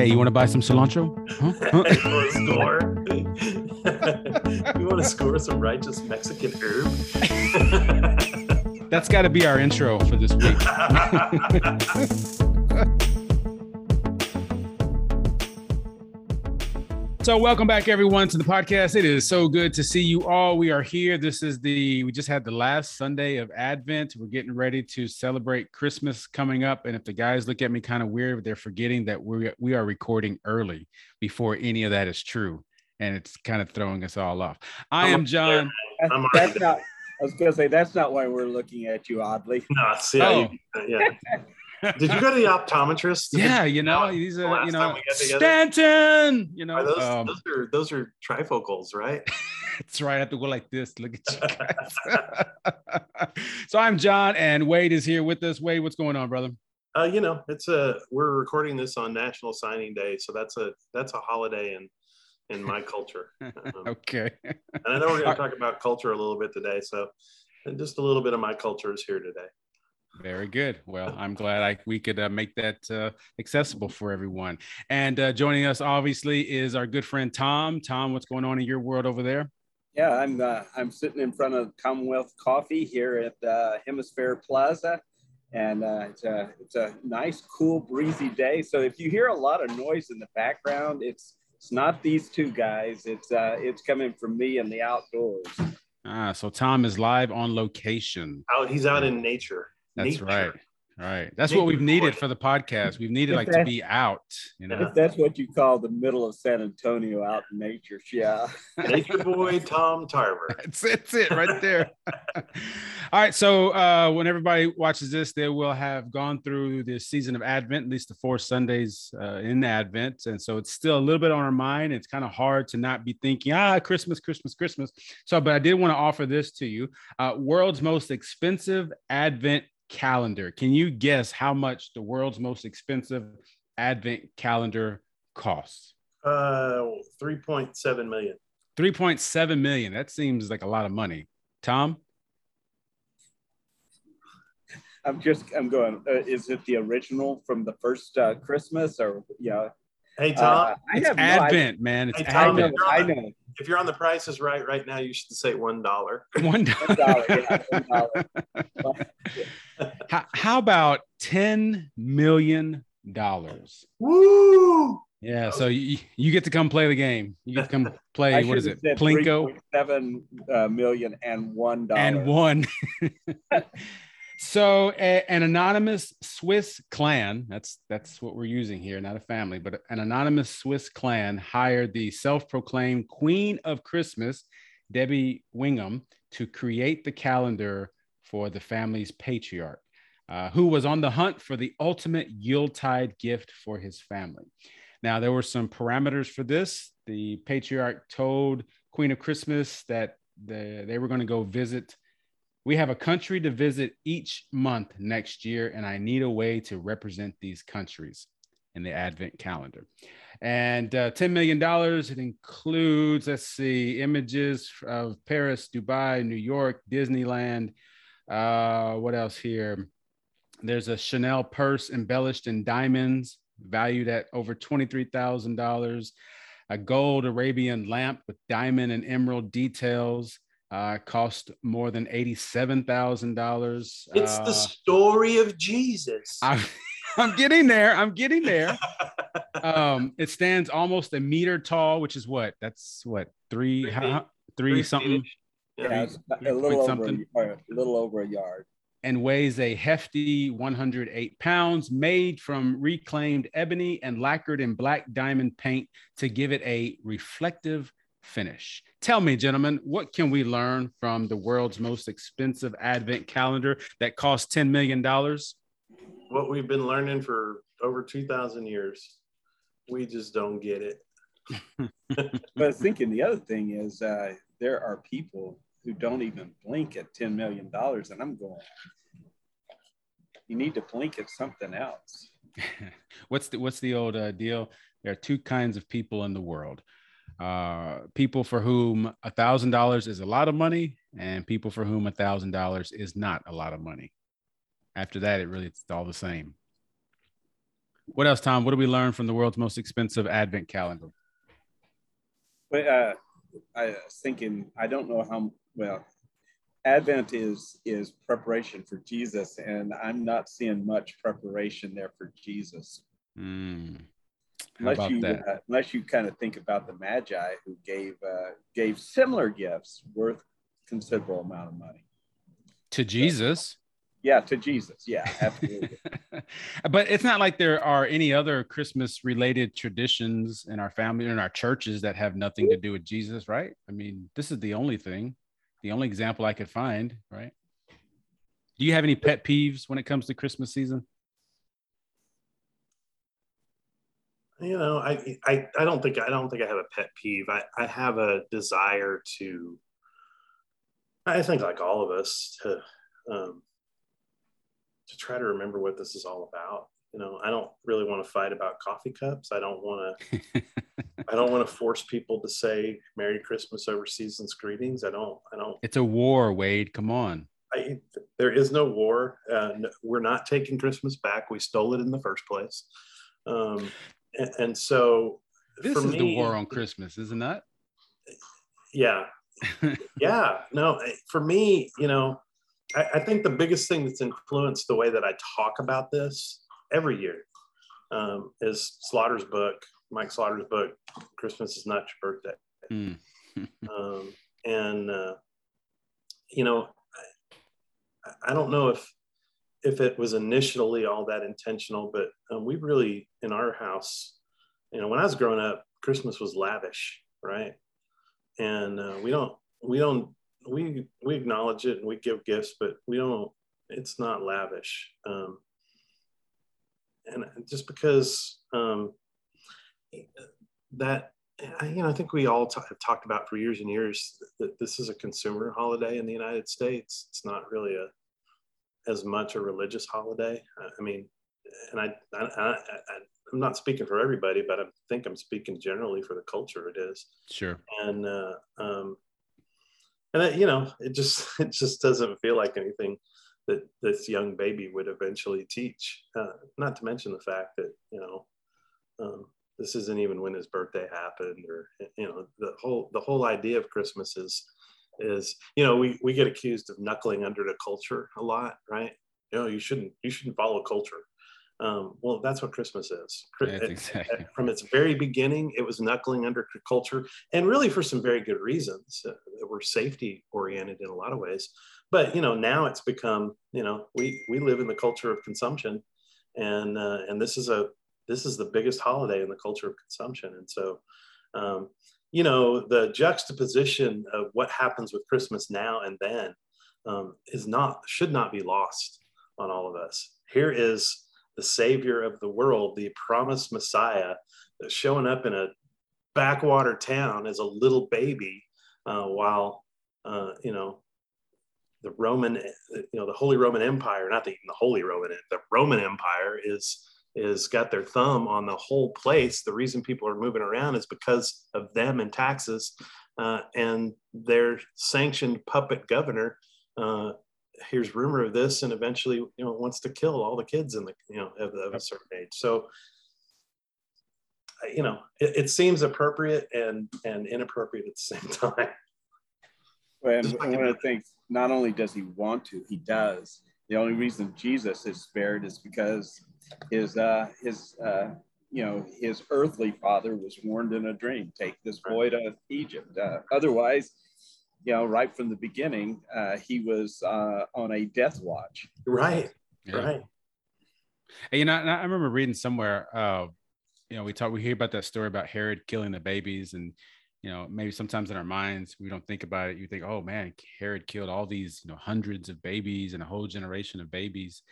Hey, you want to buy some cilantro? Huh? you want to score? you want to score some righteous Mexican herb? That's got to be our intro for this week. So, welcome back, everyone, to the podcast. It is so good to see you all. We are here. This is the, we just had the last Sunday of Advent. We're getting ready to celebrate Christmas coming up. And if the guys look at me kind of weird, they're forgetting that we, we are recording early before any of that is true. And it's kind of throwing us all off. I am John. That's, that's not, I was going to say, that's not why we're looking at you oddly. No, see, oh. yeah. Did you go to the optometrist? Yeah, you know, he's a you know Stanton. You know, are those, um, those are those are trifocals, right? That's right. I have to go like this. Look at you guys. so I'm John, and Wade is here with us. Wade, what's going on, brother? Uh, you know, it's a we're recording this on National Signing Day, so that's a that's a holiday in in my culture. Um, okay. and I know we're going to talk about culture a little bit today, so just a little bit of my culture is here today. Very good. Well, I'm glad I, we could uh, make that uh, accessible for everyone. And uh, joining us, obviously, is our good friend Tom. Tom, what's going on in your world over there? Yeah, I'm uh, I'm sitting in front of Commonwealth Coffee here at uh, Hemisfair Plaza, and uh, it's a it's a nice, cool, breezy day. So if you hear a lot of noise in the background, it's it's not these two guys. It's it's coming from me and the outdoors. Ah, so Tom is live on location. Out, he's out in nature. That's nature. right. Right. That's what we've needed for the podcast. We've needed like to be out, you know. If that's what you call the middle of San Antonio out in nature, yeah. Nature boy Tom Tarver. That's, that's it right there. All right. So uh, when everybody watches this, they will have gone through the season of Advent, at least the four Sundays uh, in Advent. And so it's still a little bit on our mind. It's kind of hard to not be thinking, ah, Christmas, Christmas, Christmas. So, but I did want to offer this to you. Uh, world's most expensive Advent calendar. Can you guess how much the world's most expensive advent calendar costs? Uh, 3.7 million. 3.7 million. That seems like a lot of money. Tom? I'm just, I'm going, uh, is it the original from the first uh, Christmas or, yeah? Hey, Tom. Uh, it's Advent, no man. It's hey, Tom, Advent. I know, if you're on the prices right right now, you should say one dollar. One dollar. how, how about ten million dollars? Woo! Yeah, so you, you get to come play the game. You get to come play. what is it? Plinko. Seven uh, million and one dollar. And one. So a, an anonymous Swiss clan, that's that's what we're using here, not a family, but an anonymous Swiss clan hired the self-proclaimed Queen of Christmas, Debbie Wingham, to create the calendar for the family's patriarch, uh, who was on the hunt for the ultimate Yuletide gift for his family. Now, there were some parameters for this. The patriarch told Queen of Christmas that the, they were going to go visit we have a country to visit each month next year, and I need a way to represent these countries in the Advent calendar. And uh, $10 million, it includes, let's see, images of Paris, Dubai, New York, Disneyland. Uh, what else here? There's a Chanel purse embellished in diamonds, valued at over $23,000. A gold Arabian lamp with diamond and emerald details uh, cost more than eighty-seven thousand dollars. It's uh, the story of Jesus. I'm, I'm getting there. I'm getting there. um, it stands almost a meter tall, which is what? That's what three, three, how, three, three something. Yeah, a little over a, a little over a yard. And weighs a hefty 108 pounds, made from reclaimed ebony and lacquered in black diamond paint to give it a reflective finish. Tell me, gentlemen, what can we learn from the world's most expensive advent calendar that costs $10 million? What we've been learning for over 2,000 years. We just don't get it. but I was thinking the other thing is uh, there are people who don't even blink at $10 million. And I'm going, you need to blink at something else. what's the what's the old uh, deal? There are two kinds of people in the world uh, people for whom a thousand dollars is a lot of money and people for whom a thousand dollars is not a lot of money after that it really it's all the same What else, Tom? What do we learn from the world's most expensive advent calendar? But uh, I was thinking, I don't know how well Advent is is preparation for Jesus, and I'm not seeing much preparation there for Jesus. Mm. Unless you uh, unless you kind of think about the Magi who gave uh, gave similar gifts worth considerable amount of money to Jesus. Yeah, to Jesus. Yeah, absolutely. but it's not like there are any other Christmas related traditions in our family or in our churches that have nothing to do with Jesus, right? I mean, this is the only thing, the only example I could find, right? Do you have any pet peeves when it comes to Christmas season? You know, I, I, I don't think I don't think I have a pet peeve. I, I have a desire to I think like all of us to um, to try to remember what this is all about. You know, I don't really want to fight about coffee cups. I don't want to. I don't want to force people to say "Merry Christmas" over season's greetings. I don't. I don't. It's a war, Wade. Come on. I, there is no war. Uh, no, we're not taking Christmas back. We stole it in the first place. Um, and, and, so, this is me, the war on Christmas, isn't that? Yeah, yeah. No, for me, you know, I, I, think the biggest thing that's influenced the way that I talk about this every year um, is Slaughter's book, Mike Slaughter's book, Christmas is not your birthday. Mm. um, and, uh, you know, I, I, don't know if, if it was initially all that intentional, but um, we really, in our house, you know, when I was growing up, Christmas was lavish, right? And uh, we don't, we don't we we acknowledge it and we give gifts, but we don't. It's not lavish, um, and just because um, that you know, I think we all t- have talked about for years and years that this is a consumer holiday in the United States. It's not really a as much a religious holiday. I mean, and I, I, I, I'm not speaking for everybody, but I think I'm speaking generally for the culture. It is sure, and uh, um, and it, you know it just it just doesn't feel like anything that this young baby would eventually teach uh, not to mention the fact that you know um, this isn't even when his birthday happened or you know the whole the whole idea of christmas is is you know we we get accused of knuckling under the culture a lot right you know you shouldn't you shouldn't follow culture um, well, that's what Christmas is. exactly. From its very beginning, it was knuckling under culture, and really for some very good reasons uh, that were safety oriented in a lot of ways. But you know, now it's become you know we we live in the culture of consumption, and uh, and this is a this is the biggest holiday in the culture of consumption, and so. Um, you know the juxtaposition of what happens with christmas now and then um, is not should not be lost on all of us here is the savior of the world, the promised Messiah, showing up in a backwater town as a little baby, uh, while uh, you know the Roman, you know the Holy Roman Empire, not the, the Holy Roman, the Roman Empire is is got their thumb on the whole place. The reason people are moving around is because of them and taxes, uh, and their sanctioned puppet governor uh, hears rumor of this and eventually you know wants to kill all the kids in the you know of, of a certain age. So you know it, it, seems appropriate and and inappropriate at the same time and one of the things not only does he want to he does the only reason jesus is spared is because his uh his uh you know his earthly father was warned in a dream take this boy to egypt uh, otherwise you know, right from the beginning, uh, he was uh, on a death watch. Right. Yeah. Right. Hey, you know, I remember reading somewhere, uh, you know, we talk, we hear about that story about Herod killing the babies, and you know, maybe sometimes in our minds we don't think about it. You think, oh man, Herod killed all these, you know, hundreds of babies and a whole generation of babies,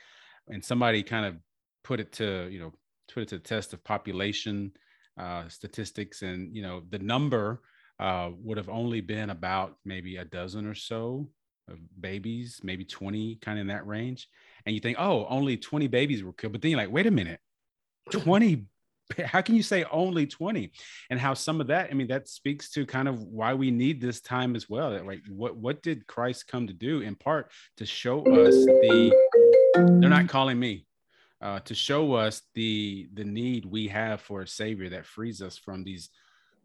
and somebody kind of put it to, you know, put it to the test of population uh, statistics, and you know, the number uh, would have only been about maybe a dozen or so of babies, maybe 20, kind of in that range. And you think, oh, only 20 babies were killed. But then you're like, wait a minute, 20 how can you say only 20 and how some of that i mean that speaks to kind of why we need this time as well that like what what did christ come to do? In part to show us the they're not calling me uh, to show us the the need we have for a savior that frees us from these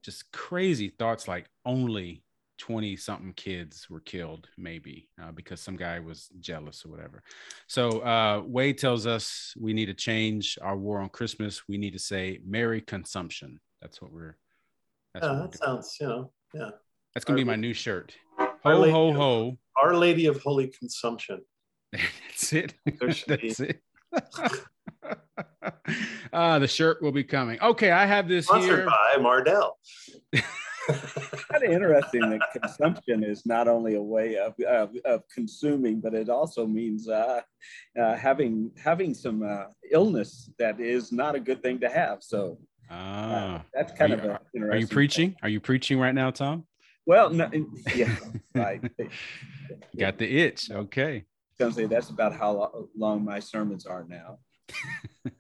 just crazy thoughts like only 20 something kids were killed maybe uh, because some guy was jealous or whatever. So uh, wade tells us we need to change our war on christmas. We need to say merry consumption. That's what we're that's yeah, what that sounds you know yeah. That's gonna our, be my new shirt. Ho ho ho. Our lady of holy consumption. That's it. That's it. Uh, the shirt will be coming. Okay, I have this Sponsored here. by Mardel. Kind of interesting that consumption is not only a way of, of, of consuming, but it also means uh, uh, having having some uh, illness that is not a good thing to have. So uh, that's kind are of you, interesting. Are you preaching? Thing. Are you preaching right now, Tom? Well, no, yeah, right. Got the itch. Okay. Gonna say that's about how long my sermons are now.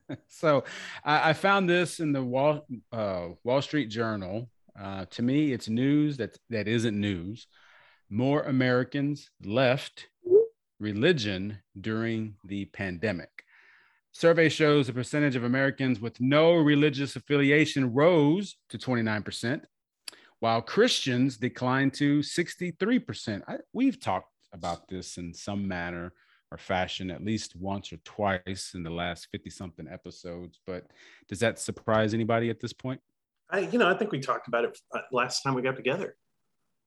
so I, I, found this in the Wall uh, Wall Street Journal. Uh, to me, it's news that that isn't news. More Americans left religion during the pandemic. Survey shows the percentage of Americans with no religious affiliation rose to 29%, while Christians declined to 63%. I, we've talked about this in some manner or fashion at least once or twice in the last 50 something episodes but does that surprise anybody at this point i you know i think we talked about it uh, last time we got together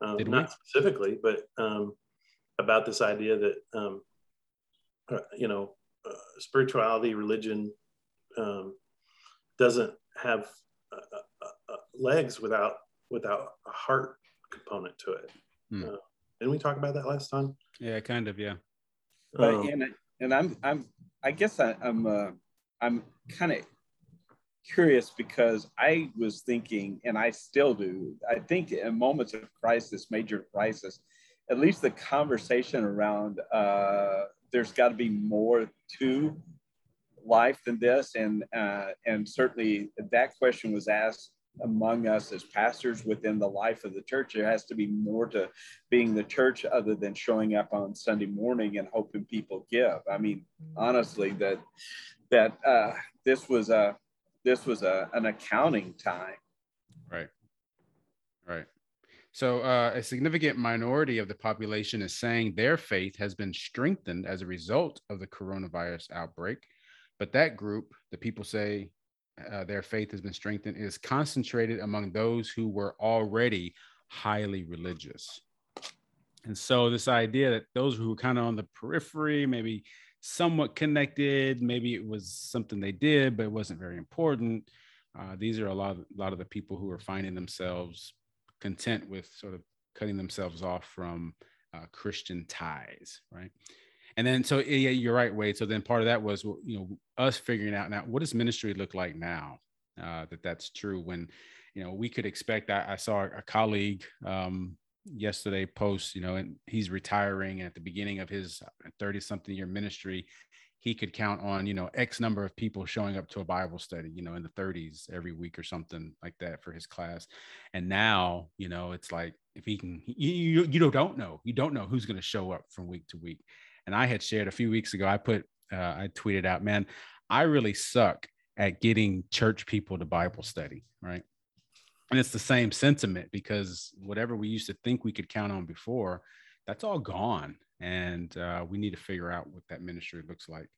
um, Did not we? specifically but um, about this idea that um, uh, you know uh, spirituality religion um, doesn't have uh, uh, uh, legs without without a heart component to it hmm. didn't we talk about that last time yeah kind of yeah but um, and and I'm I'm I guess I, am uh, I'm kind of curious because I was thinking, and I still do. I think in moments of crisis, major crisis, at least the conversation around uh, there's got to be more to life than this, and uh, and certainly that question was asked among us as pastors within the life of the church. There has to be more to being the church other than showing up on Sunday morning and hoping people give. I mean, honestly, that that uh, this was a this was a, an accounting time. Right. Right. So, uh, a significant minority of the population is saying their faith has been strengthened as a result of the coronavirus outbreak. But that group, the people say uh, their faith has been strengthened is concentrated among those who were already highly religious. And so, this idea that those who were kind of on the periphery, maybe somewhat connected, maybe it was something they did, but it wasn't very important. Uh, these are a lot, of, a lot of the people who are finding themselves content with sort of cutting themselves off from uh, Christian ties, right? and then so yeah you're right wade so then part of that was you know us figuring out now what does ministry look like now uh, that that's true when you know we could expect i, I saw a colleague um, yesterday post you know and he's retiring at the beginning of his 30 something year ministry he could count on you know x number of people showing up to a bible study you know in the 30s every week or something like that for his class and now you know it's like if he can you you, you don't know you don't know who's going to show up from week to week and I had shared a few weeks ago. I put, uh, I tweeted out, man, I really suck at getting church people to Bible study, right? And it's the same sentiment because whatever we used to think we could count on before, that's all gone, and uh, we need to figure out what that ministry looks like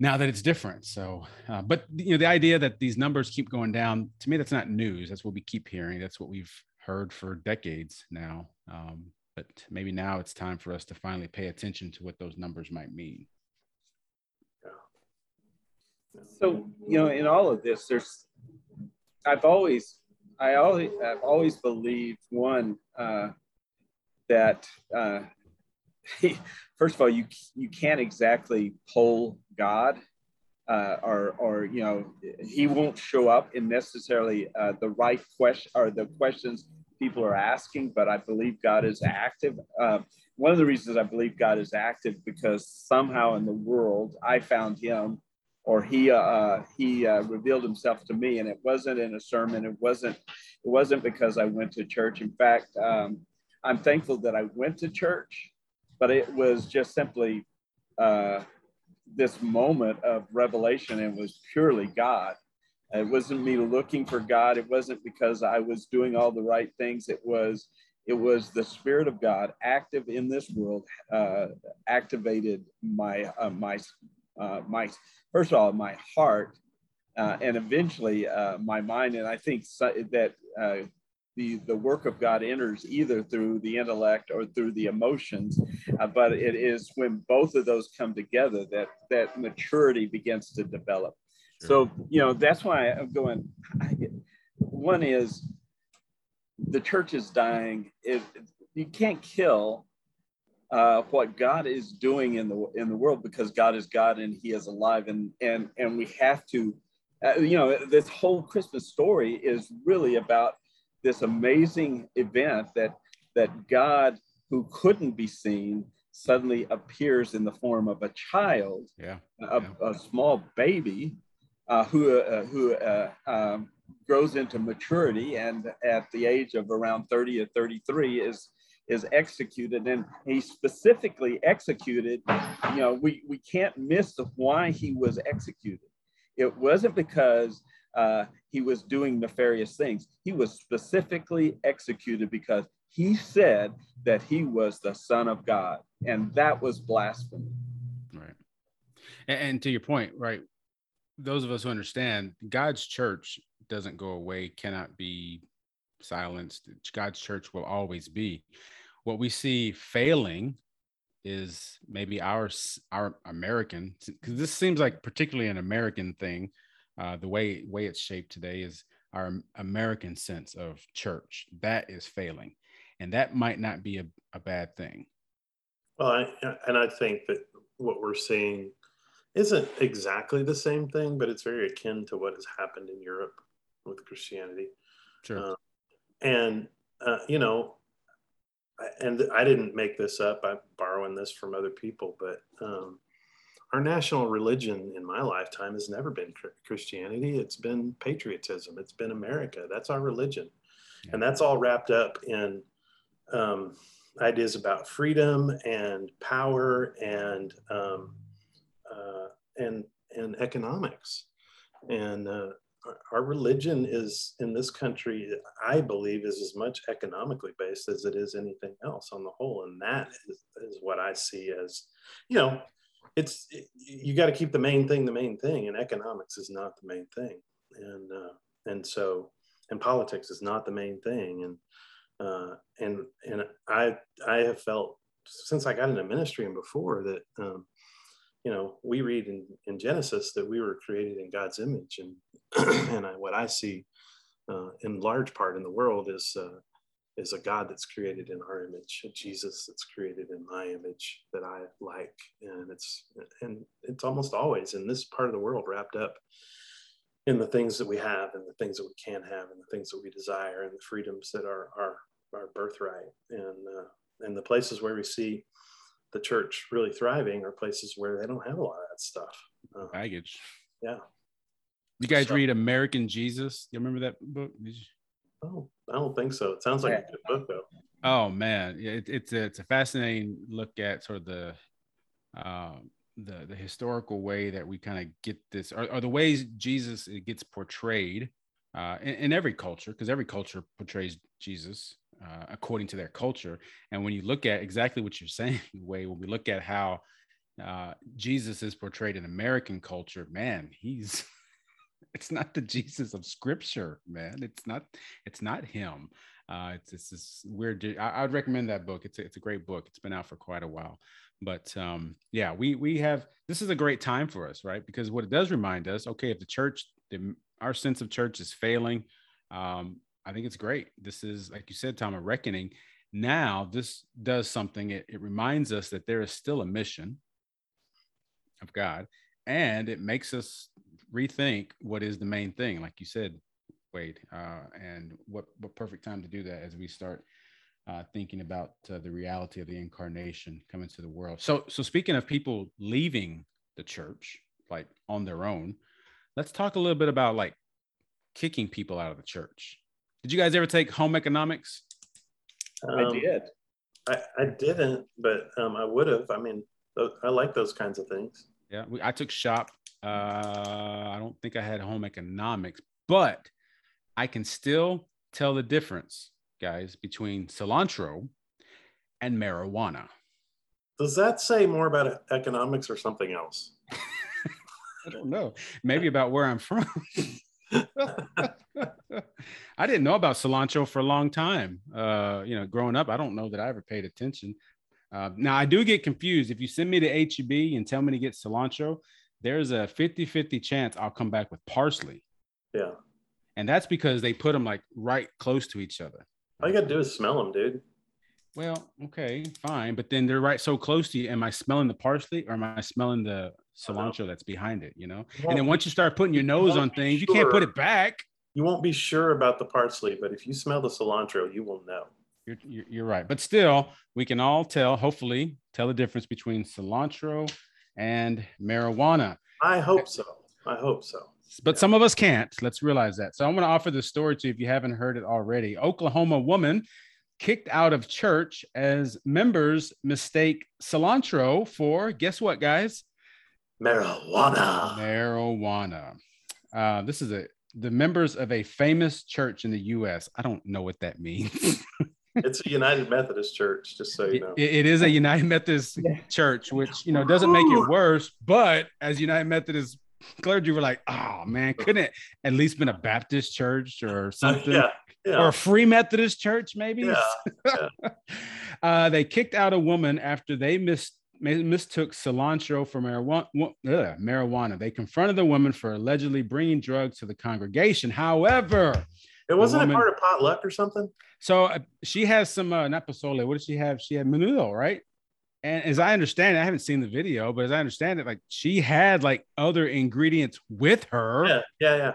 now that it's different. So, uh, but you know, the idea that these numbers keep going down to me, that's not news. That's what we keep hearing. That's what we've heard for decades now. Um, but maybe now it's time for us to finally pay attention to what those numbers might mean. So, you know, in all of this, there's, I've always, I always, I've always believed one, uh, that, uh, first of all, you, you can't exactly pull God uh, or, or, you know, he won't show up in necessarily uh, the right question or the questions people are asking, but I believe God is active. Uh, one of the reasons I believe God is active because somehow in the world I found Him, or He uh, He uh, revealed Himself to me, and it wasn't in a sermon. It wasn't it wasn't because I went to church. In fact, um, I'm thankful that I went to church, but it was just simply uh, this moment of revelation and was purely God. It wasn't me looking for God. It wasn't because I was doing all the right things. It was it was the Spirit of God active in this world, uh, activated my uh, my uh, my first of all my heart, uh, and eventually uh, my mind. And I think so, that uh, the the work of God enters either through the intellect or through the emotions, but it is when both of those come together that that maturity begins to develop. So you know that's why I'm going. I, one is the church is dying. It, you can't kill uh, what God is doing in the in the world because God is God and He is alive, and and and we have to, uh, you know, this whole Christmas story is really about this amazing event that that God, who couldn't be seen, suddenly appears in the form of a child, yeah, a, yeah. a small baby, uh, who uh, who uh, um, grows into maturity and at the age of around 30 or 33 is is executed and he specifically executed you know we we can't miss why he was executed it wasn't because uh, he was doing nefarious things he was specifically executed because he said that he was the son of god and that was blasphemy right and, and to your point right those of us who understand god's church doesn't go away, cannot be silenced. God's church will always be. What we see failing is maybe our our American because this seems like particularly an American thing. Uh, the way way it's shaped today is our American sense of church that is failing, and that might not be a, a bad thing. Well, I, and I think that what we're seeing isn't exactly the same thing, but it's very akin to what has happened in Europe with Christianity. Sure. Uh, and uh, you know, and I didn't make this up. I'm borrowing this from other people, but um, our national religion in my lifetime has never been Christianity. It's been patriotism. It's been America. That's our religion, yeah. and that's all wrapped up in um, ideas about freedom and power and um, uh, and and economics. And uh, our religion is in this country, I believe, is as much economically based as it is anything else on the whole. And that is, is what I see as, you know, it's you got to keep the main thing the main thing, and economics is not the main thing, and uh, and so and politics is not the main thing, and uh, and and I I have felt since I got into ministry and before that um, you know, we read in, in Genesis that we were created in God's image, and and I, what I see uh, in large part in the world is uh, is a God that's created in our image, a Jesus that's created in my image that I like, and it's and it's almost always in this part of the world wrapped up in the things that we have and the things that we can have and the things that we desire and the freedoms that are our our birthright. And uh, and the places where we see the church really thriving are places where they don't have a lot of that stuff. Uh, Baggage. Yeah. You guys so, read American Jesus? You remember that book? You... Oh, I don't think so. It sounds like yeah. a good book though. Oh man, yeah, it, it's a, it's a fascinating look at sort of the um, the the historical way that we kind of get this, or, or, the ways Jesus gets portrayed uh, in, in every culture, because every culture portrays Jesus uh, according to their culture. And when you look at exactly what you're saying, Wade when we look at how uh, Jesus is portrayed in American culture, man, he's it's not the Jesus of Scripture, man. It's not it's not him. Uh, it's, it's this weird. I, would recommend that book. It's a, it's a great book. It's been out for quite a while, but um, yeah, we we have this is a great time for us, right? Because what it does remind us, okay, if the church, the, our sense of church is failing, um, I think it's great. This is, like you said, Tom, a reckoning. Now, this does something. It, it reminds us that there is still a mission of God, and it makes us rethink what is the main thing, like you said, Wade. Uh, and what what perfect time to do that as we start uh, thinking about uh, the reality of the incarnation coming to the world. So, so speaking of people leaving the church, like on their own, let's talk a little bit about like kicking people out of the church. Did you guys ever take home economics? Um, I did. I, I didn't, but um, I would have. I mean, I like those kinds of things. Yeah, we, I took shop. Uh, I don't think I had home economics, but I can still tell the difference, guys, between cilantro and marijuana. Does that say more about economics or something else? I don't know. Maybe about where I'm from. I didn't know about cilantro for a long time. Uh, you know, growing up, I don't know that I ever paid attention. Uh, now I do get confused. If you send me to HEB and tell me to get cilantro, there's a 50-50 chance I'll come back with parsley. Yeah. And that's because they put them like right close to each other. All you gotta do is smell them, dude. Well, okay, fine. But then they're right so close to you. Am I smelling the parsley or am I smelling the cilantro that's behind it? You know? And then once you start putting your nose on things, you can't put it back. You won't be sure about the parsley, but if you smell the cilantro, you will know. You're, you're, you're right. But still, we can all tell, hopefully, tell the difference between cilantro and marijuana. I hope so. I hope so. But yeah. some of us can't. Let's realize that. So I'm going to offer this story to you if you haven't heard it already. Oklahoma woman kicked out of church as members mistake cilantro for guess what, guys? Marijuana. Marijuana. Uh, this is a the members of a famous church in the U.S. I don't know what that means. it's a United Methodist church, just so you know. it, it is a United Methodist church, which you know doesn't make it worse. But as United Methodist clergy, were like, "Oh man, couldn't it at least been a Baptist church or something?" yeah yeah. or a Free Methodist church, maybe. Yeah. yeah. uh, they kicked out a woman after they mis- mistook cilantro for marijuana, ugh, marijuana. They confronted the woman for allegedly bringing drugs to the congregation. However, it wasn't woman, a part of potluck or something. So uh, she has some uh, not pozole. What did she have? She had menudo, right? And as I understand it, I haven't seen the video, but as I understand it, like she had like other ingredients with her. Yeah, yeah, yeah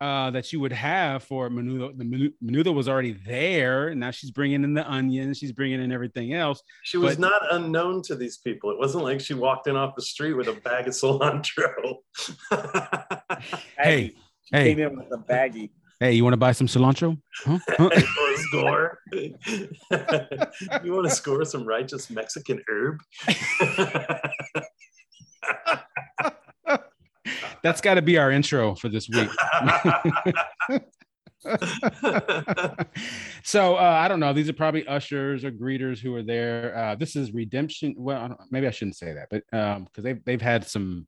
uh, that you would have for menudo. The menudo was already there. Now she's bringing in the onions. She's bringing in everything else. She was but, not unknown to these people. It wasn't like she walked in off the street with a bag of cilantro. hey, she hey. came in with a baggie. Hey, you want to buy some cilantro? Huh? Huh? score? you want to score some righteous Mexican herb? That's got to be our intro for this week. so uh, I don't know. These are probably ushers or greeters who are there. Uh, this is redemption. Well, I maybe I shouldn't say that, but because um, they've they've had some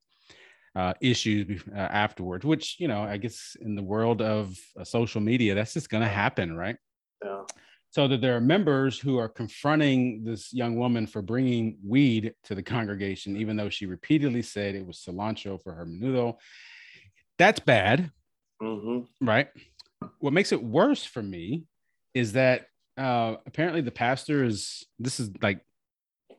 uh, issues uh, afterwards, which you know, I guess in the world of uh, social media, that's just going to happen, right? Yeah so that there are members who are confronting this young woman for bringing weed to the congregation, even though she repeatedly said it was cilantro for her menudo. That's bad, mm-hmm. right? What makes it worse for me is that uh, apparently the pastor is this is like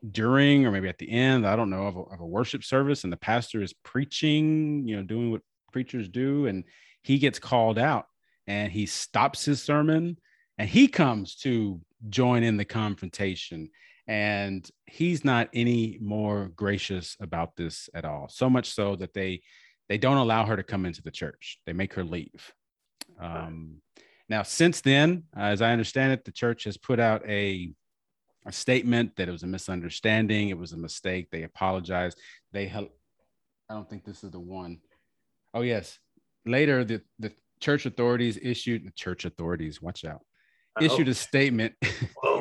during or maybe at the end, I don't know, of a, of a worship service, and the pastor is preaching, you know, doing what preachers do, and he gets called out and he stops his sermon and he comes to join in the confrontation. And he's not any more gracious about this at all. So much so that they they don't allow her to come into the church. They make her leave. Um, now since then as i understand it the church has put out a, a statement that it was a misunderstanding. It was a mistake. They apologized. They ha- i don't think this is the one. Oh yes. Later the the church authorities issued the church authorities watch out issued a statement.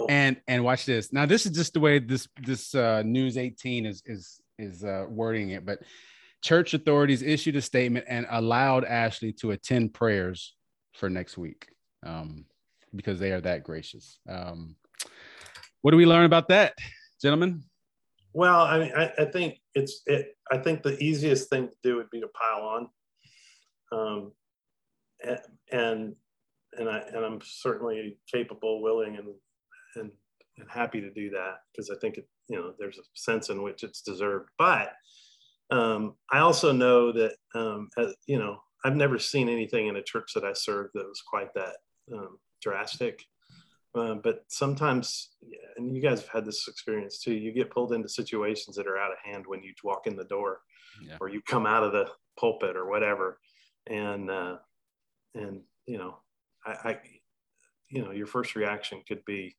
And and watch this. Now this is just the way this this uh, news 18 is is is uh, wording it but church authorities issued a statement and allowed ashley to attend prayers for next week um, because they are that gracious. Um, what do we learn about that gentlemen? Well i mean i, I think it's it i think the easiest thing to do would be to pile on. Um, and, and and I and I'm certainly capable, willing, and and and happy to do that because I think it, you know there's a sense in which it's deserved. But um, I also know that um, as, you know I've never seen anything in a church that I served that was quite that um, drastic. Uh, but sometimes, and you guys have had this experience too, you get pulled into situations that are out of hand when you walk in the door, yeah. or you come out of the pulpit or whatever, and uh, and you know I, I, you know, your first reaction could be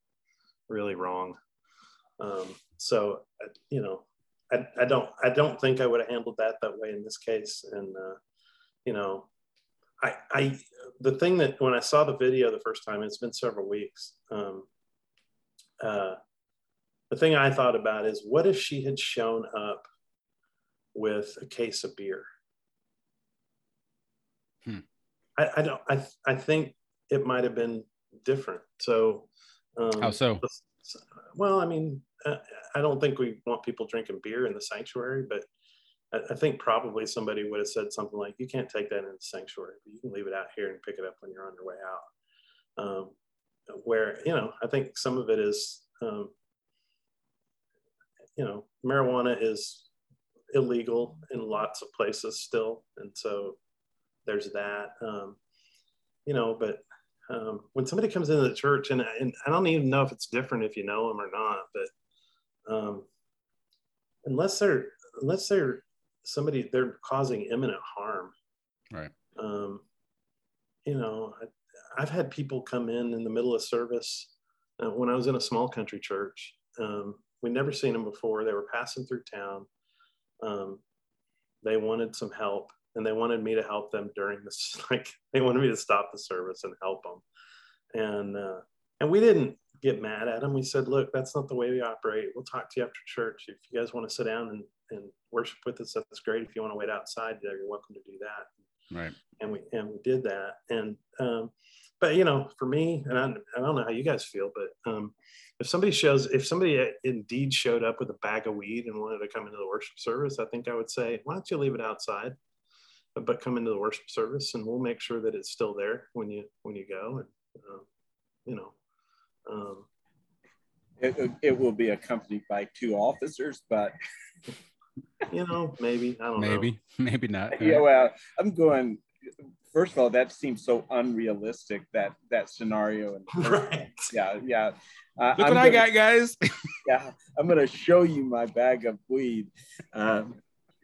really wrong. Um, so, you know, I, I don't I don't think I would have handled that that way in this case. And uh, you know, I I the thing that when I saw the video the first time, it's been several weeks. Um, uh, the thing I thought about is what if she had shown up with a case of beer? Hmm. I, I don't I I think it might have been different. So um, how so? Well, I mean, I don't think we want people drinking beer in the sanctuary, but I, I think probably somebody would have said something like, "You can't take that in the sanctuary, but you can leave it out here and pick it up when you're on your way out." Um, where you know, I think some of it is, um, you know, marijuana is illegal in lots of places still, and so there's that. Um, you know, but um, when somebody comes into the church, and, and I don't even know if it's different if you know them or not, but um, unless they're unless they're somebody they're causing imminent harm, right? Um, you know, I, have had people come in in the middle of service uh, when I was in a small country church. Um, we'd never seen them before. They were passing through town. Um, they wanted some help and they wanted me to help them during this like they wanted me to stop the service and help them and uh, and we didn't get mad at them we said look that's not the way we operate. We'll talk to you after church. If you guys want to sit down and, and worship with us that's great. If you want to wait outside you're welcome to do that. Right. And we and we did that. And um, but you know for me and I, I don't know how you guys feel but um, if somebody shows if somebody indeed showed up with a bag of weed and wanted to come into the worship service i think i would say why don't you leave it outside but come into the worship service and we'll make sure that it's still there when you when you go and uh, you know um, it, it will be accompanied by two officers but you know maybe i don't maybe know. maybe maybe not. Yeah well i'm going first of all that seems so unrealistic that that scenario. And right. yeah yeah. Uh, look I'm what gonna, i got guys. Yeah i'm gonna show you my bag of weed. Um,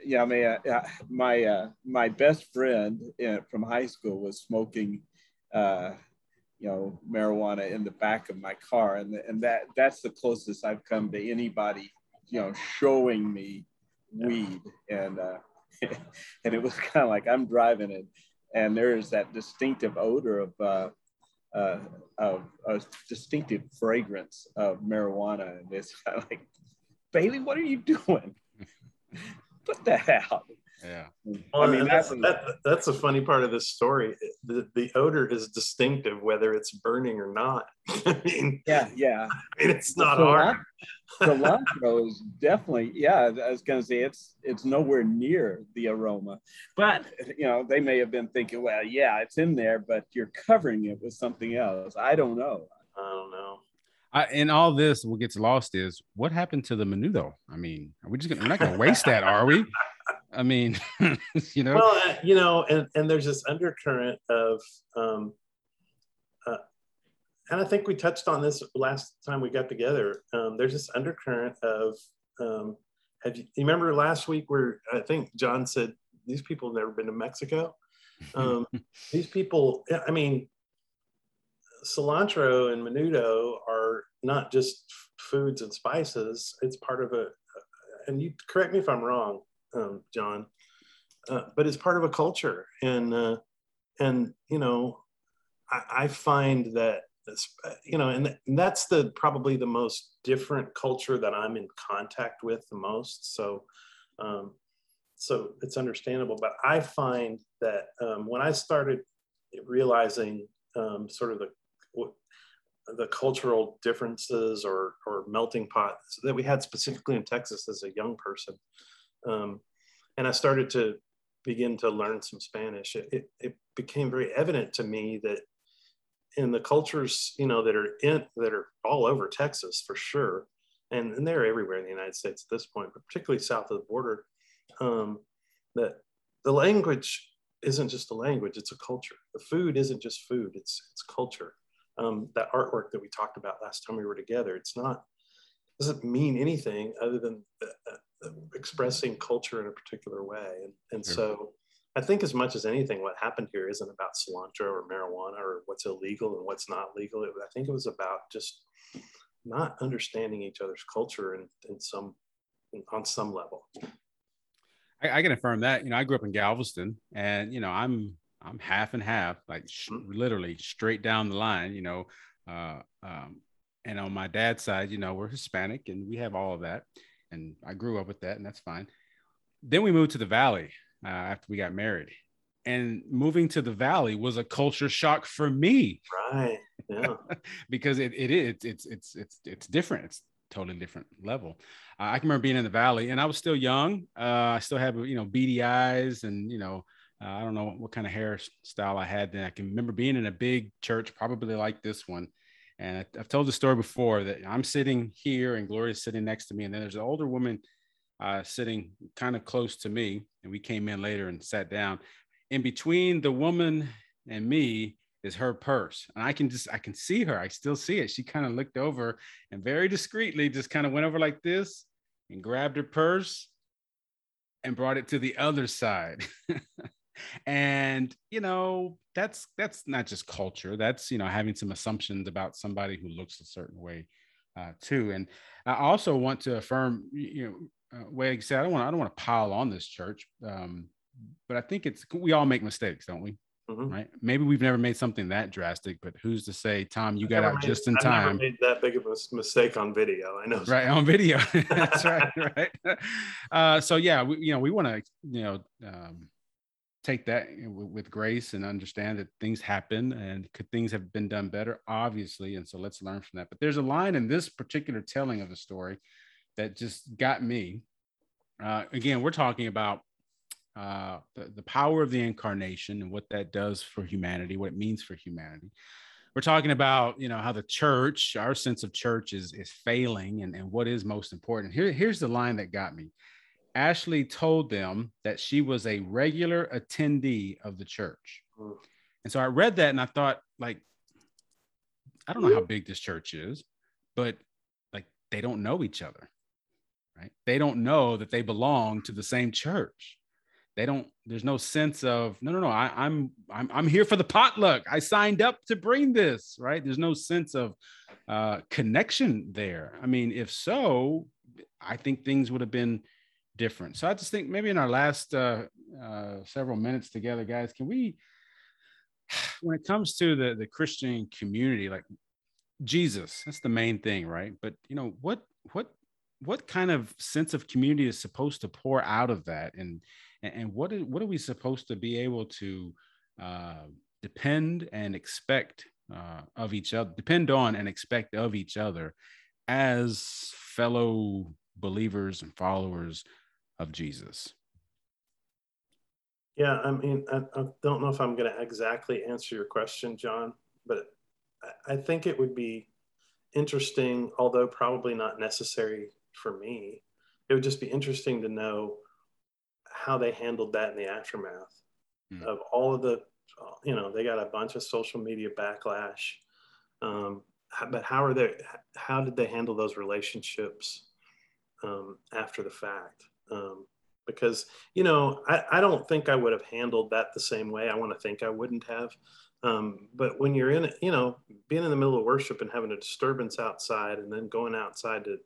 yeah, I mean, uh, my uh, my best friend in, from high school was smoking, uh, you know, marijuana in the back of my car, and and that that's the closest I've come to anybody, you know, showing me weed, and uh, and it was kind of like I'm driving it, and there is that distinctive odor of. Uh, uh, of a distinctive fragrance of marijuana, and it's kind of like, Bailey, what are you doing? put that out. Yeah. Well, I mean, that's, that, that's a funny part of this story. The, the odor is distinctive, whether it's burning or not. I mean, yeah, yeah. I mean, it's not hard. Cilantro is definitely, yeah. I was going to say it's it's nowhere near the aroma, but you know they may have been thinking, well, yeah, it's in there, but you're covering it with something else. I don't know. I don't know. I, in all this, what gets lost is what happened to the menudo. I mean, are we just gonna, we're not going to waste that, are we? I mean, you know. Well, uh, you know, and and there's this undercurrent of, um, uh, and I think we touched on this last time we got together. Um, there's this undercurrent of, um, have you, you remember last week where I think John said these people have never been to Mexico. Um, these people, I mean, cilantro and menudo are not just foods and spices. It's part of a, and you correct me if I'm wrong, um, John, uh, but it's part of a culture. And, uh, and, you know, I, I find that, you know, and, and that's the, probably the most different culture that I'm in contact with the most. So, um, so it's understandable, but I find that um, when I started realizing um, sort of the the cultural differences or, or melting pots that we had specifically in Texas as a young person. Um, and I started to begin to learn some Spanish. It, it, it, became very evident to me that in the cultures, you know, that are in, that are all over Texas for sure, and, and they're everywhere in the United States at this point, but particularly south of the border, um, that the language isn't just a language, it's a culture. The food isn't just food, it's, it's culture um, that artwork that we talked about last time we were together. It's not doesn't mean anything other than uh, uh, expressing culture in a particular way. And, and so I think as much as anything, what happened here isn't about cilantro or marijuana or what's illegal and what's not legal. It, I think it was about just not understanding each other's culture in, in some on some level. I, I, can affirm that. You know, I grew up in Galveston, and you know, I'm I'm half and half, like sh- mm-hmm. literally straight down the line. You know, uh, um, and on my dad's side, you know, we're Hispanic, and we have all of that, and I grew up with that, and that's fine. Then we moved to the Valley uh, after we got married, and moving to the Valley was a culture shock for me. Right. Yeah. because it, it is it's it's it's it's different. It's totally different level. Uh, I can remember being in the valley, and I was still young. Uh, I still have you know beady eyes, and you know uh, I don't know what, kind of hairstyle I had then. I can remember being in a big church, probably like this one. And I, have told the story before that I'm sitting here, and Gloria's sitting next to me, and then there's an older woman uh, sitting kind of close to me, and we came in later and sat down. In between the woman and me is her purse. And I can just, I can see her. I still see it. She kind of looked over and very discreetly just kind of went over like this and grabbed her purse and brought it to the other side. and you know that's that's not just culture that's you know having some assumptions about somebody who looks a certain way uh, too and i also want to affirm you know uh, Wade said i don't want i don't want to pile on this church um, but i think it's we all make mistakes don't we Mm-hmm. Right. Maybe we've never made something that drastic, but who's to say, Tom, you got out made, just in I've time. Never made that big of a mistake on video. I know. Right on video. That's right. Right. Uh, so yeah, we, you know, we want to, you know, um, take that with grace and understand that things happen and could things have been done better, obviously. And so let's learn from that. But there's a line in this particular telling of the story that just got me. Uh, again, we're talking about uh, the, the power of the incarnation and what that does for humanity, what it means for humanity. We're talking about, you know, how the church, our sense of church is, is failing and, and what is most important. Here, here's the line that got me. Ashley told them that she was a regular attendee of the church. And so I read that and I thought, like, I don't know how big this church is, but like they don't know each other, right? They don't know that they belong to the same church they don't there's no sense of no no no I, I'm, I'm i'm here for the potluck i signed up to bring this right there's no sense of uh, connection there i mean if so i think things would have been different. So i just think maybe in our last uh, uh, several minutes together guys can we when it comes to the the christian community like jesus that's the main thing right? But you know what what what kind of sense of community is supposed to pour out of that? And and, what is what are we supposed to be able to uh, depend and expect uh, of each other depend on and expect of each other as fellow believers and followers of jesus yeah i mean i, I don't know if i'm going to exactly answer your question john but I, think it would be interesting although probably not necessary for me it would just be interesting to know how they handled that in the aftermath mm. of all of the, you know, they got a bunch of social media backlash. Um, but how are they? How did they handle those relationships um, after the fact? Um, because you know, I, I don't think I would have handled that the same way. I want to think I wouldn't have. Um, but when you're in, you know, being in the middle of worship and having a disturbance outside, and then going outside to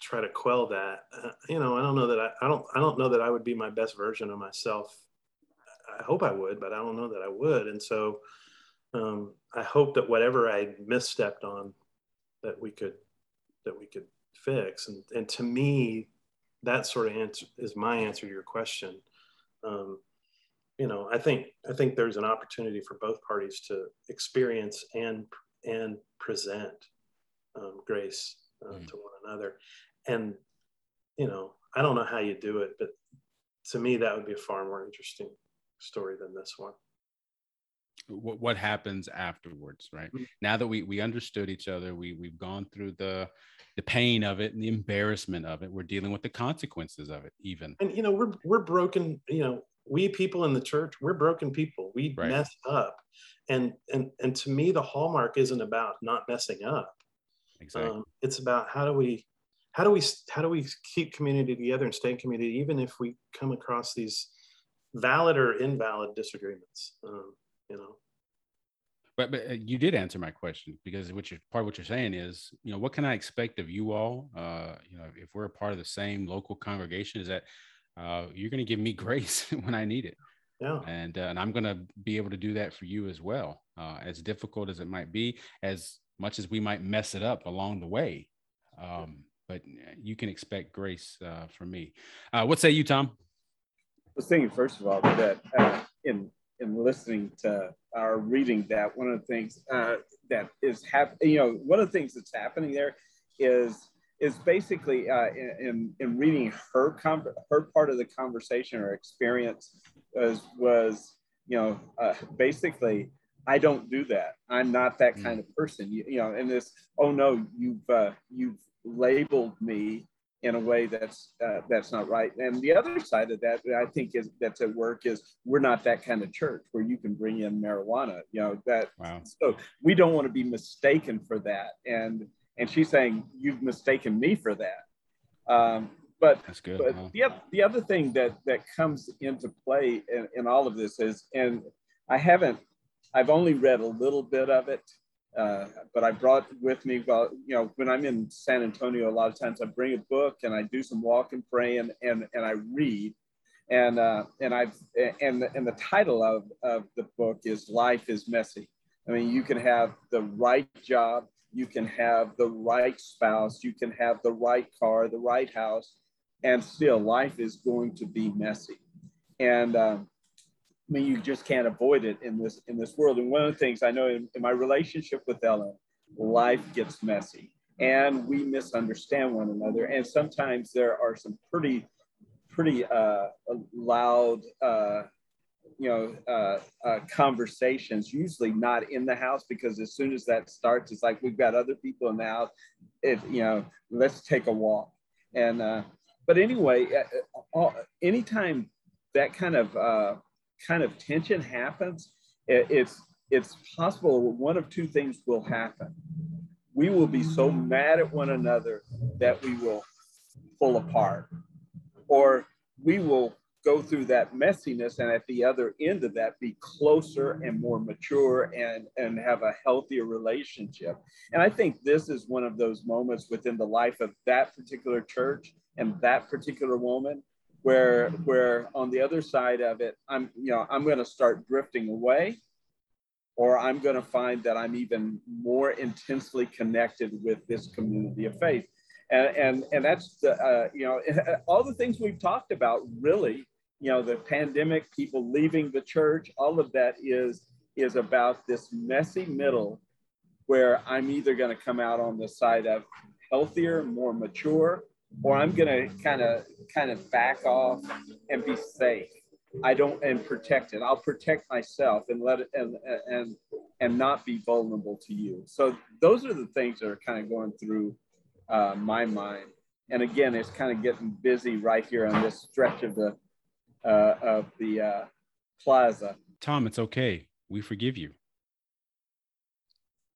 try to quell that. Uh, you know, I don't know that I, I don't I don't know that I would be my best version of myself. I hope I would, but I don't know that I would. And so um, I hope that whatever I misstepped on, that we could that we could fix. And and to me, that sort of answer is my answer to your question. Um, you know, I think I think there's an opportunity for both parties to experience and and present um, grace uh, mm. to one another and you know i don't know how you do it but to me that would be a far more interesting story than this one what, what happens afterwards right? Mm-hmm. now that we we understood each other we we've gone through the the pain of it and the embarrassment of it. We're dealing with the consequences of it even. And you know we're we're broken you know we people in the church we're broken people. We right. mess up. And and and to me the hallmark isn't about not messing up. Exactly. Um, it's about how do we how do we how do we keep community together and stay in community even if we come across these valid or invalid disagreements? Um, you know but, but uh, you did answer my question because what you're part of what you're saying is, you know, what can I expect of you all? Uh, you know, if we're a part of the same local congregation, is that uh, you're going to give me grace when I need it. Yeah. And uh, and I'm going to be able to do that for you as well. Uh, as difficult as it might be, as much as we might mess it up along the way, um, but you can expect grace uh, from me. Uh, what say you, Tom? I was thinking first of all that uh, in in listening to our reading that one of the things uh, that is happening, you know, one of the things that's happening there is is basically uh, in, in reading her com- her part of the conversation or experience was was you know uh, basically I don't do that. I'm not that mm. kind of person. You, you know, and this oh no, you've uh, you've labeled me in a way that's uh, that's not right. And the other side of that, I think, is that's at work is we're not that kind of church where you can bring in marijuana. You know that. Wow. So we don't want to be mistaken for that. And and she's saying you've mistaken me for that. Um, but that's good. But wow. the, the other thing that that comes into play in, in all of this is, and I haven't, I've only read a little bit of it. Uh, but I brought with me, well, you know, when I'm in San Antonio, a lot of times I bring a book and I do some walk and pray and, and, and I read. And, uh, and I've, and, and the title of, of the book is Life is Messy. I mean, you can have the right job, you can have the right spouse, you can have the right car, the right house, and still life is going to be messy. And, um, I mean, you just can't avoid it in this in this world. And one of the things I know in, in my relationship with Ellen, life gets messy, and we misunderstand one another. And sometimes there are some pretty pretty uh, loud, uh, you know, uh, uh, conversations. Usually not in the house because as soon as that starts, it's like we've got other people in the house. It you know, let's take a walk. And uh, but anyway, uh, anytime that kind of kind of tension happens, it's it's possible one of two things will happen. We will be so mad at one another that we will fall apart, or we will go through that messiness and at the other end of that be closer and more mature and and have a healthier relationship and i think this is one of those moments within the life of that particular church and that particular woman where where on the other side of it i'm you know i'm going to start drifting away or i'm going to find that i'm even more intensely connected with this community of faith. And and, and that's the uh, you know all the things we've talked about really you know the pandemic people leaving the church all of that is is about this messy middle where i'm either going to come out on the side of healthier more mature or I'm gonna kind of kind of back off and be safe. I don't and protect it. I'll protect myself and let it and and and not be vulnerable to you. So those are the things that are kind of going through uh, my mind. And again, it's kind of getting busy right here on this stretch of the uh, of the uh, plaza. Tom, it's okay. We forgive you.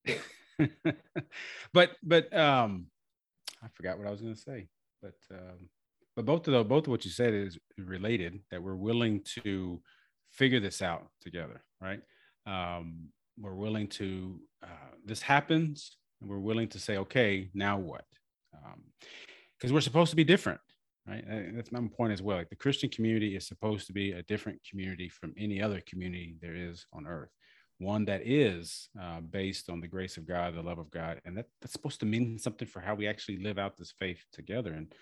but but um, I forgot what I was going to say. But um, but both of the both of what you said is related. That we're willing to figure this out together, right? Um, we're willing to uh, this happens, and we're willing to say, okay, now what? Because um, we're supposed to be different, right? And that's my point as well. Like the Christian community is supposed to be a different community from any other community there is on earth one that is uh, based on the grace of God, the love of God, and that, that's supposed to mean something for how we actually live out this faith together. And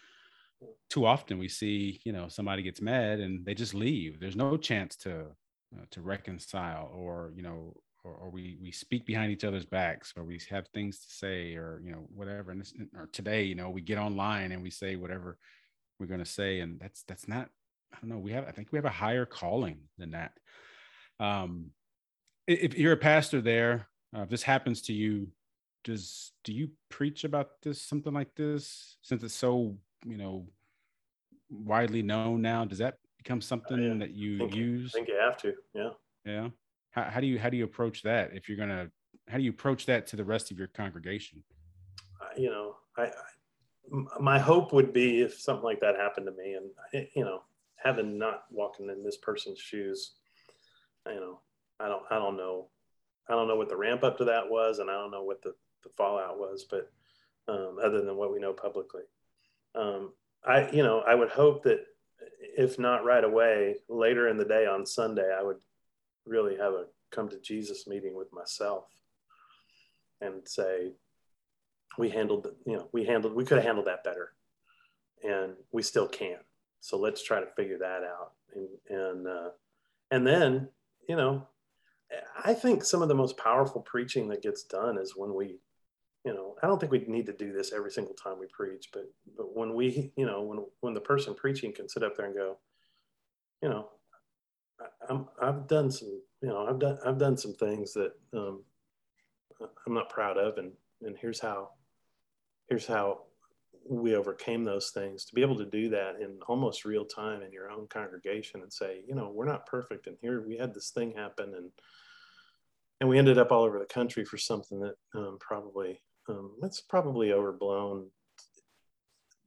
too often we see, you know, somebody gets mad and they just leave. There's no chance to uh, to reconcile, or you know, or, or, we we speak behind each other's backs, or we have things to say, or you know, whatever. And this, or today, you know, we get online and we say whatever we're going to say, and that's that's not. I don't know. We have. I think we have a higher calling than that. Um, if you're a pastor there, uh, if this happens to you, does do you preach about this something like this since it's so you know widely known now? Does that become something uh, yeah. that you think, use? I think you have to. Yeah. Yeah. How, how do you how do you approach that if you're gonna how do you approach that to the rest of your congregation? Uh, you know, I, I my hope would be if something like that happened to me, and you know, having not walking in this person's shoes, you know, I don't I don't know. I don't know what the ramp up to that was, and I don't know what the, the fallout was, but um, other than what we know publicly, um, I you know I would hope that if not right away, later in the day on Sunday, I would really have a come to Jesus meeting with myself and say, we handled, you know, we handled, we could have handled that better, and we still can. So let's try to figure that out, and and uh, and then you know, I think some of the most powerful preaching that gets done is when we, you know, I don't think we need to do this every single time we preach, but but when we, you know, when when the person preaching can sit up there and go, you know, I'm I've done some, you know, I've done I've done some things that um, I'm not proud of, and and here's how, here's how we overcame those things. To be able to do that in almost real time in your own congregation and say you know we're not perfect and here. We had this thing happen and and we ended up all over the country for something that um, probably um, it's probably overblown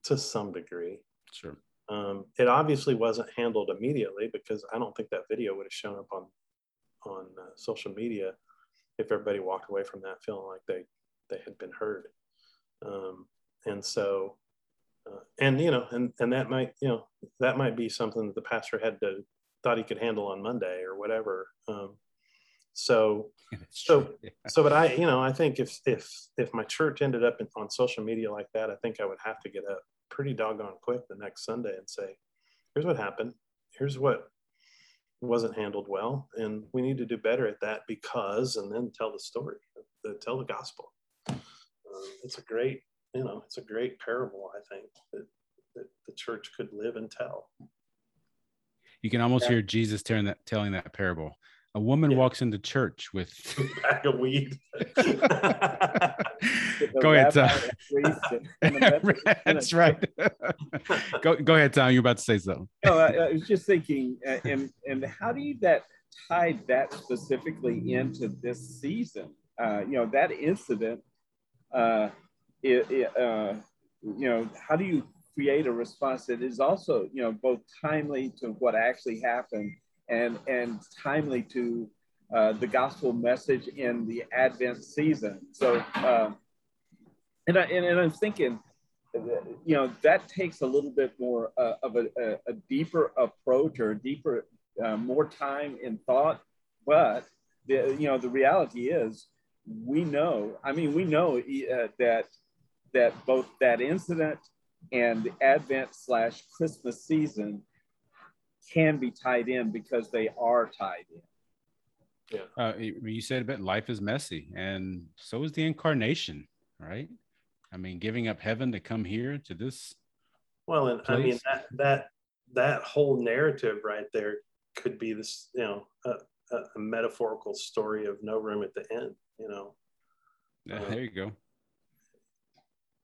to some degree. Sure. Um, it obviously wasn't handled immediately because i don't think that video would have shown up on on uh, social media if everybody walked away from that feeling like they they had been heard. Um, and so uh, and you know and and that might you know that might be something that the pastor had to thought he could handle on monday or whatever. Um, so so so but i you know i think if if if my church ended up in, on social media like that i think i would have to get up pretty doggone quick the next sunday and say here's what happened. Here's what wasn't handled well and we need to do better at that because and then tell the story the, tell the gospel. Um, it's a great you know it's a great parable i think that, that the church could live and tell. You can almost yeah. hear jesus telling that telling that parable a woman yeah. walks into church with a bag of weed. go ahead, Tom. That's right. go go ahead, Tom. You're about to say something. No, I, I was just thinking, uh, and and how do you that tie that specifically into this season? Uh, you know, that incident. Uh, it, it, uh, you know, how do you create a response that is also, you know, both timely to what actually happened and, and timely to uh, the gospel message in the Advent season. So, um, and, I, and, and I'm thinking, you know, that takes a little bit more uh, of a, a, a, deeper approach or deeper, uh, more time in thought. But, the, you know, the reality is we know, I mean, we know uh, that, that both that incident and the Advent slash Christmas season can be tied in because they are tied in. Yeah. Uh, you said a bit life is messy, and so is the incarnation, right? I mean, giving up heaven to come here to this. Well, and place. I mean that that that whole narrative right there could be this, you know, a, a, a metaphorical story of no room at the end. You know. Yeah, uh, there you go.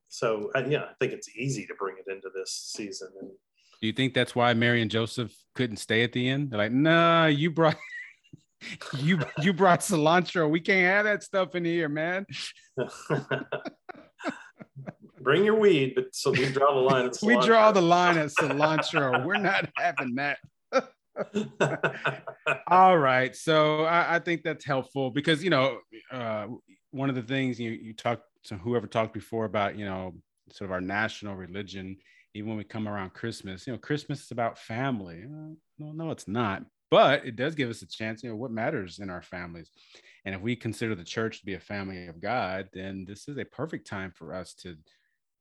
So uh, yeah, I think it's easy to bring it into this season, and do you think that's why Mary and Joseph couldn't stay at the end? They're like, nah, you brought you you brought cilantro. We can't have that stuff in here, man. Bring your weed, but so we draw the line at cilantro. we draw the line at cilantro. We're not having that. All right. So I, I, think that's helpful because you know, uh, one of the things you you talked to whoever talked before about, you know, sort of our national religion even when we come around Christmas, you know, Christmas is about family. Uh, no, no, it's not. But it does give us a chance, you know, what matters in our families. And if we consider the church to be a family of God, then this is a perfect time for us to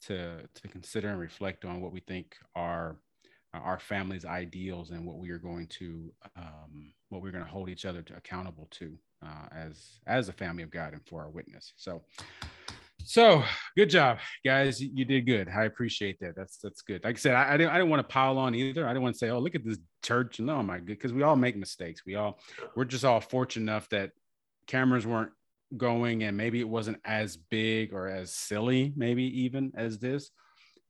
to to consider and reflect on what we think are our family's ideals and what we are going to um, what we're going to hold each other to accountable to uh, as as a family of God and for our witness. So so good job, guys. You did good. I appreciate that. That's that's good. Like I said, I, I didn't I didn't want to pile on either. I didn't want to say, oh, look at this church. No, oh my good, because we all make mistakes. We all we're just all fortunate enough that cameras weren't going and maybe it wasn't as big or as silly, maybe even as this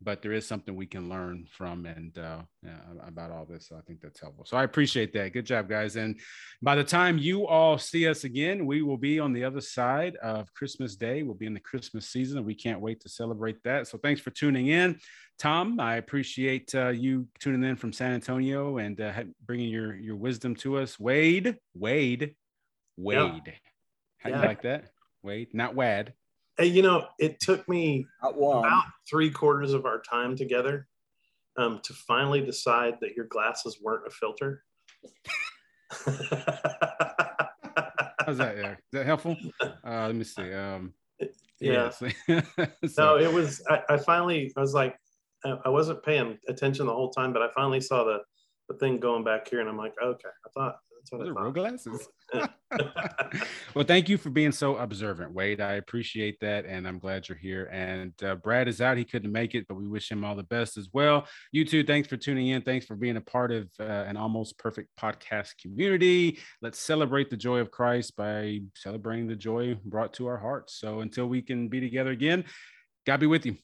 but there is something we can learn from and uh, yeah, about all this. So I think that's helpful. So I appreciate that. Good job, guys. And by the time you all see us again, we will be on the other side of Christmas Day. We'll be in the Christmas season. And we can't wait to celebrate that. So thanks for tuning in, Tom. I appreciate uh, you tuning in from San Antonio and uh, bringing your your wisdom to us. Wade, Wade, Wade. Yeah. How yeah. you like that? Wade, not Wad. Hey, you know, it took me about three quarters of our time together um, to finally decide that your glasses weren't a filter. How's that? Yeah, is that helpful? Uh, let me see. Um, yeah. yeah. so, no, it was. I, I, finally. I was like, I wasn't paying attention the whole time, but I finally saw the the thing going back here, and I'm like, okay. I thought that's what Those I real glasses. well, thank you for being so observant, Wade. I appreciate that, and I'm glad you're here. And uh, Brad is out; he couldn't make it, but we wish him all the best as well. You too. Thanks for tuning in. Thanks for being a part of uh, an almost perfect podcast community. Let's celebrate the joy of Christ by celebrating the joy brought to our hearts. So until we can be together again, God be with you.